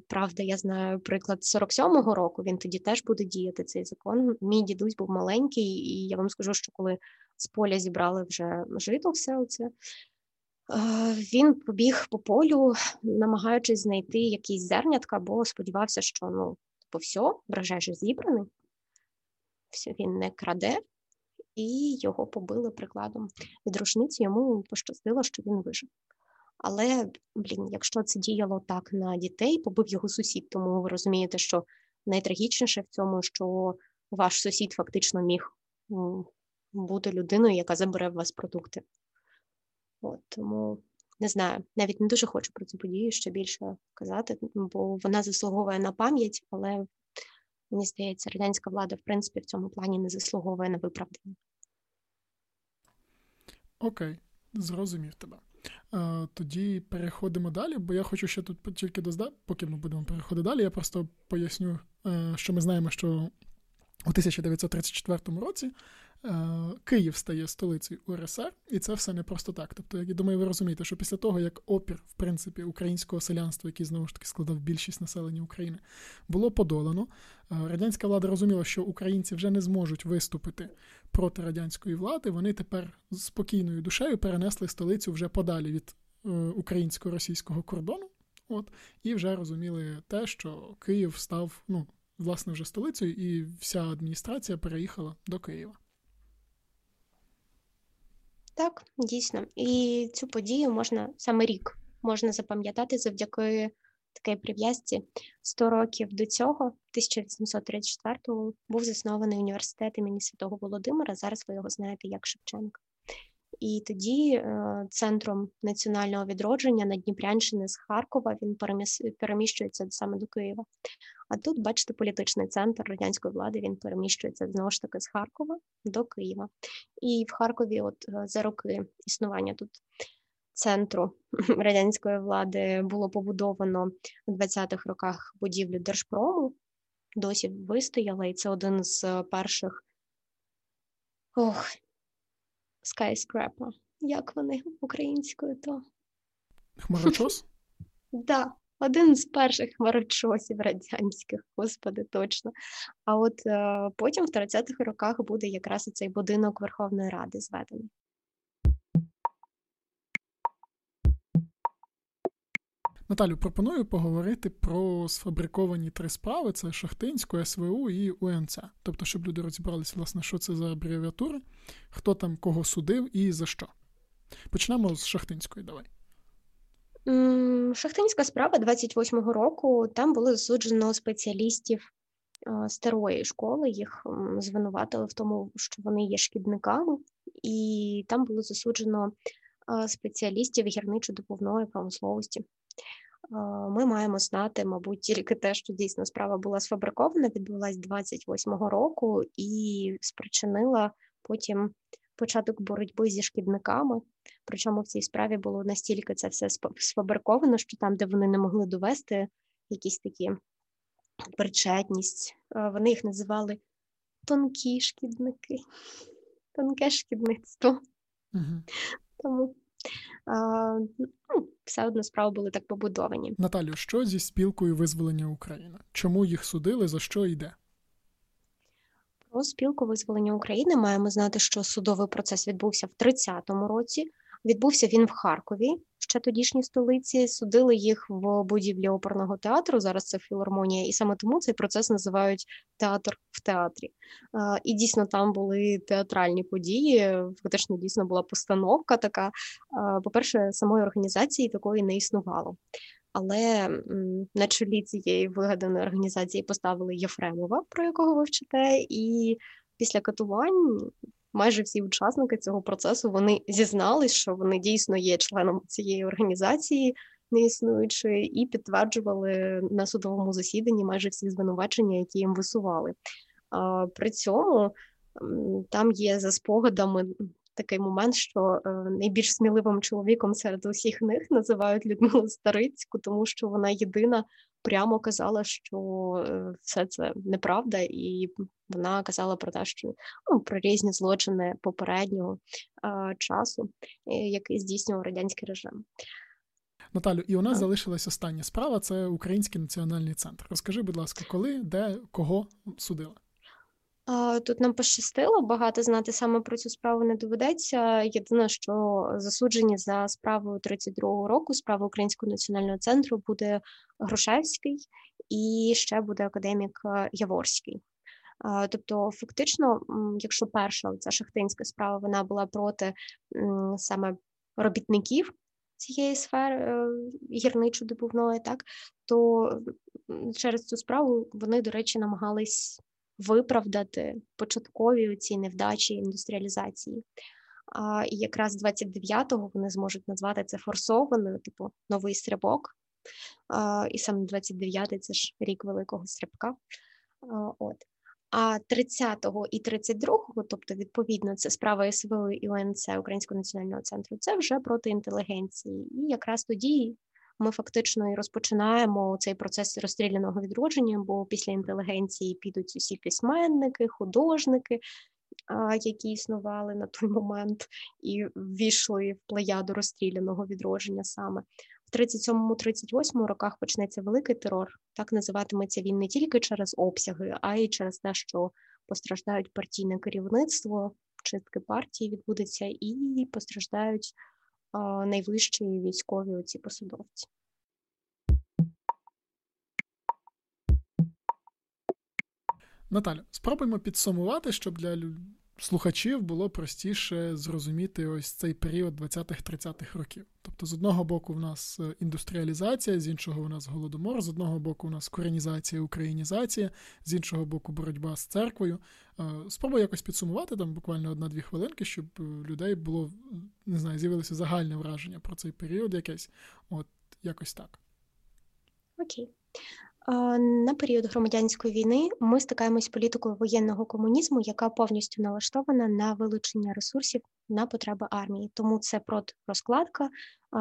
правда, я знаю приклад 47-го року. Він тоді теж буде діяти цей закон. Мій дідусь був маленький, і я вам скажу, що коли з поля зібрали вже жито, все оце. Е, він побіг по полю, намагаючись знайти якийсь зернятка, бо сподівався, що ну, по все, врожай же зібраний, він не краде, і його побили прикладом від рушниці. Йому пощастило, що він вижив. Але, блін, якщо це діяло так на дітей, побив його сусід, тому ви розумієте, що найтрагічніше в цьому, що ваш сусід фактично міг бути людиною, яка забере в вас продукти. От, Тому не знаю, навіть не дуже хочу про цю подію ще більше казати, бо вона заслуговує на пам'ять, але Мені здається, радянська влада, в принципі, в цьому плані не заслуговує на виправдання. Окей. Зрозумів тебе. Тоді переходимо далі, бо я хочу ще тут тільки доздати, поки ми будемо переходити далі, я просто поясню, е, що ми знаємо, що у 1934 році е, Київ стає столицею УРСР, і це все не просто так. Тобто, я думаю, ви розумієте, що після того, як опір, в принципі, українського селянства, який знову ж таки складав більшість населення України, було подолано, е, радянська влада розуміла, що українці вже не зможуть виступити проти радянської влади. Вони тепер з спокійною душею перенесли столицю вже подалі від е, українсько-російського кордону. От, і вже розуміли те, що Київ став ну, власне вже столицею, і вся адміністрація переїхала до Києва. Так, дійсно. І цю подію можна саме рік можна запам'ятати завдяки такій прив'язці. 100 років до цього, 1834-го, був заснований університет імені Святого Володимира. Зараз ви його знаєте як Шевченка. І тоді е, центром національного відродження на Дніпрянщини з Харкова він переміщується саме до Києва. А тут, бачите, політичний центр радянської влади він переміщується знову ж таки з Харкова до Києва. І в Харкові, от е, за роки існування тут центру радянської влади, було побудовано у 20-х роках будівлю Держпрому. Досі вистояла, і це один з перших. Ох, skyscraper. Як вони українською, то. Хмарочос? Так, один з перших хмарочосів радянських, господи, точно. А от е, потім в 30-х роках буде якраз цей будинок Верховної Ради зведений. Наталю, пропоную поговорити про сфабриковані три справи: це Шахтинську, СВУ і УНЦ. Тобто, щоб люди розібралися, власне, що це за абревіатури, хто там кого судив і за що. Почнемо з Шахтинської, давай. Шахтинська справа 28-го року. Там було засуджено спеціалістів старої школи. Їх звинуватили в тому, що вони є шкідниками, і там було засуджено спеціалістів гірничо-добувної промисловості. Ми маємо знати, мабуть, тільки те, що дійсно справа була сфабрикована, відбулася 28-го року і спричинила потім початок боротьби зі шкідниками. Причому в цій справі було настільки це все сфабриковано, що там, де вони не могли довести якісь такі причетність, вони їх називали тонкі шкідники, тонке шкідництво. Угу. Тому ну, все одно справи були так побудовані. Наталю, що зі спілкою визволення України? Чому їх судили? За що йде? Про спілку визволення України маємо знати, що судовий процес відбувся в 30-му році. Відбувся він в Харкові, ще тодішній столиці. Судили їх в будівлі оперного театру. Зараз це філармонія, і саме тому цей процес називають театр в театрі. І дійсно там були театральні події. Фактично дійсно була постановка така. По-перше, самої організації такої не існувало. Але на чолі цієї вигаданої організації поставили Єфремова, про якого ви вчите, і після катувань майже всі учасники цього процесу вони зізнались, що вони дійсно є членом цієї організації неіснуючої, і підтверджували на судовому засіданні майже всі звинувачення, які їм висували. При цьому там є за спогадами. Такий момент, що е, найбільш сміливим чоловіком серед усіх них називають Людмилу Старицьку, тому що вона єдина прямо казала, що е, все це неправда, і вона казала про те, що ну, про різні злочини попереднього е, часу, який здійснював радянський режим. Наталю, і у нас залишилась остання справа це Український національний центр. Розкажи, будь ласка, коли, де, кого судили? Тут нам пощастило, багато знати саме про цю справу не доведеться. Єдине, що засуджені за справою 32-го року, справа Українського національного центру буде Грушевський і ще буде академік е, Яворський. Тобто, фактично, якщо перша ця шахтинська справа вона була проти саме робітників цієї сфери е, гірничо-добувної, так то через цю справу вони, до речі, намагались виправдати початкові ці невдачі індустріалізації. А, І якраз 29-го вони зможуть назвати це форсованою, типу новий стрибок. А, І саме 29-й це ж рік великого стрибка. А, от. А 30-го і 32-го, тобто, відповідно, це справа СВО і ОНЦ Українського національного центру, це вже проти інтелігенції. І якраз тоді ми фактично і розпочинаємо цей процес розстріляного відродження, бо після інтелігенції підуть усі письменники, художники, які існували на той момент, і ввійшли в плеяду розстріляного відродження саме. В 37-38 роках почнеться великий терор. Так називатиметься він не тільки через обсяги, а й через те, що постраждають партійне керівництво, чистки партії відбудеться, і постраждають найвищі військові оці посадовці. Наталя, спробуємо підсумувати, щоб для слухачів було простіше зрозуміти ось цей період 20-30-х років. Тобто, з одного боку, в нас е, індустріалізація, з іншого у нас голодомор, з одного боку, у нас коренізація, українізація, з іншого боку, боротьба з церквою. Е, спробую якось підсумувати там буквально одна-дві хвилинки, щоб людей було не знаю, з'явилося загальне враження про цей період якесь. От якось так. Окей. На період громадянської війни ми стикаємось з політикою воєнного комунізму, яка повністю налаштована на вилучення ресурсів на потреби армії. Тому це розкладка,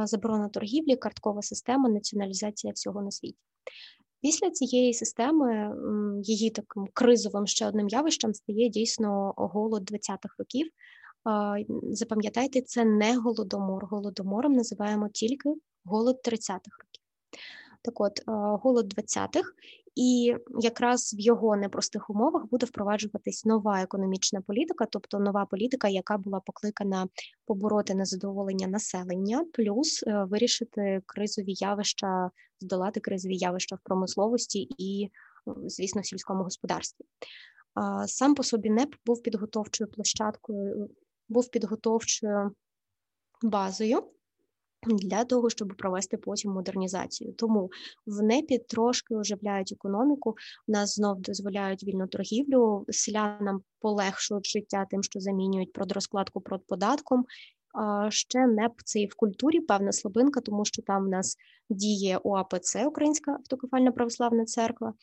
заборона торгівлі, карткова система, націоналізація всього на світі. Після цієї системи її таким кризовим ще одним явищем стає дійсно голод 20-х років. Запам'ятайте, це не голодомор. Голодомором називаємо тільки голод 30-х років. Так от, е, голод 20-х, і якраз в його непростих умовах буде впроваджуватись нова економічна політика, тобто нова політика, яка була покликана побороти незадоволення населення, плюс е, вирішити кризові явища, здолати кризові явища в промисловості і, звісно, в сільському господарстві. Сам по собі НЕП був підготовчою площадкою, був підготовчою базою для того, щоб провести потім модернізацію. Тому в НЕПі трошки оживляють економіку, У нас знов дозволяють вільну торгівлю, селянам полегшують життя тим, що замінюють продрозкладку продподатком. Ще НЕП це і в культурі певна слабинка, тому що там в нас діє ОАПЦ, Українська автокефальна православна церква.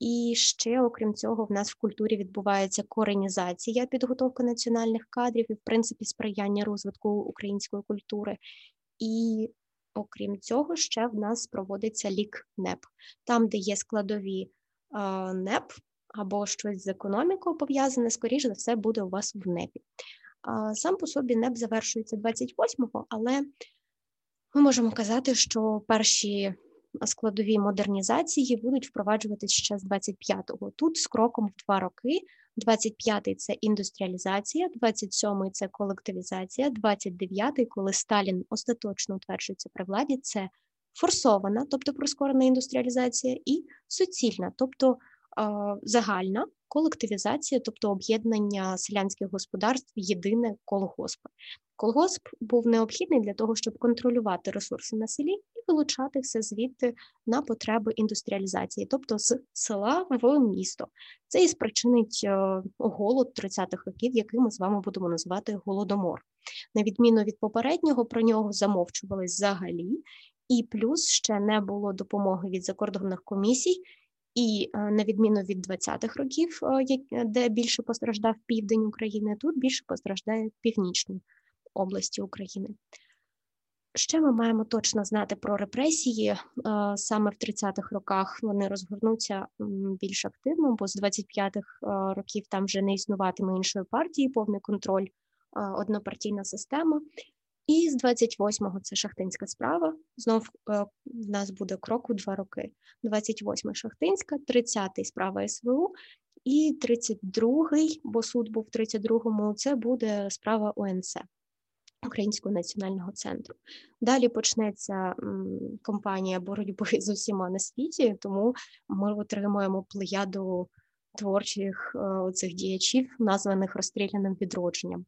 І ще, окрім цього, в нас в культурі відбувається коренізація, підготовка національних кадрів і, в принципі, сприяння розвитку української культури. І окрім цього, ще в нас проводиться лік НЕП. Там, де є складові НЕП або щось з економікою пов'язане, скоріш за все, буде у вас в НЕПі. Сам по собі НЕП завершується 28-го, але ми можемо казати, що перші складові модернізації будуть впроваджуватись ще з 25-го. Тут з кроком в два роки 25-й це індустріалізація, 27-й це колективізація, 29-й, коли Сталін остаточно утверджується при владі, це форсована, тобто прискорена індустріалізація, і суцільна, тобто загальна колективізація, тобто об'єднання селянських господарств, єдине колгосп. Колгосп був необхідний для того, щоб контролювати ресурси на селі і вилучати все звідти на потреби індустріалізації, тобто з села в місто. Це і спричинить е, голод 30-х років, який ми з вами будемо називати голодомор. На відміну від попереднього, про нього замовчували взагалі, і плюс ще не було допомоги від закордонних комісій. І е, на відміну від 20-х років, е, де більше постраждав південь України, тут більше постраждає північні області України. Ще ми маємо точно знати про репресії. Е, саме в 30-х роках вони розгорнуться більш активно, бо з 25-х років там вже не існуватиме іншої партії, повний контроль, однопартійна система. І з 28-го це шахтинська справа. Знов е, в нас буде крок у два роки. 28-й шахтинська, 30-й справа СВУ, і 32-й, бо суд був в 32-му, це буде справа УНЦ Українського національного центру. Далі почнеться кампанія боротьби з усіма на світі, тому ми отримуємо плеяду творчих е, цих діячів, названих розстріляним відродженням.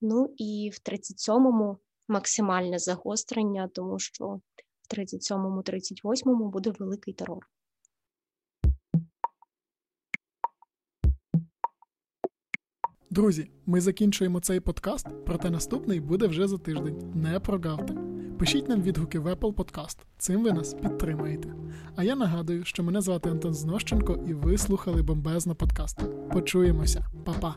Ну і в 37-му максимальне загострення, тому що в 37-му, 38-му буде великий терор. Друзі, ми закінчуємо цей подкаст, проте наступний буде вже за тиждень. Не прогавте. Пишіть нам відгуки в Apple Podcast. Цим ви нас підтримаєте. А я нагадую, що мене звати Антон Знощенко, і ви слухали бомбезно подкаст. Почуємося, Па-па!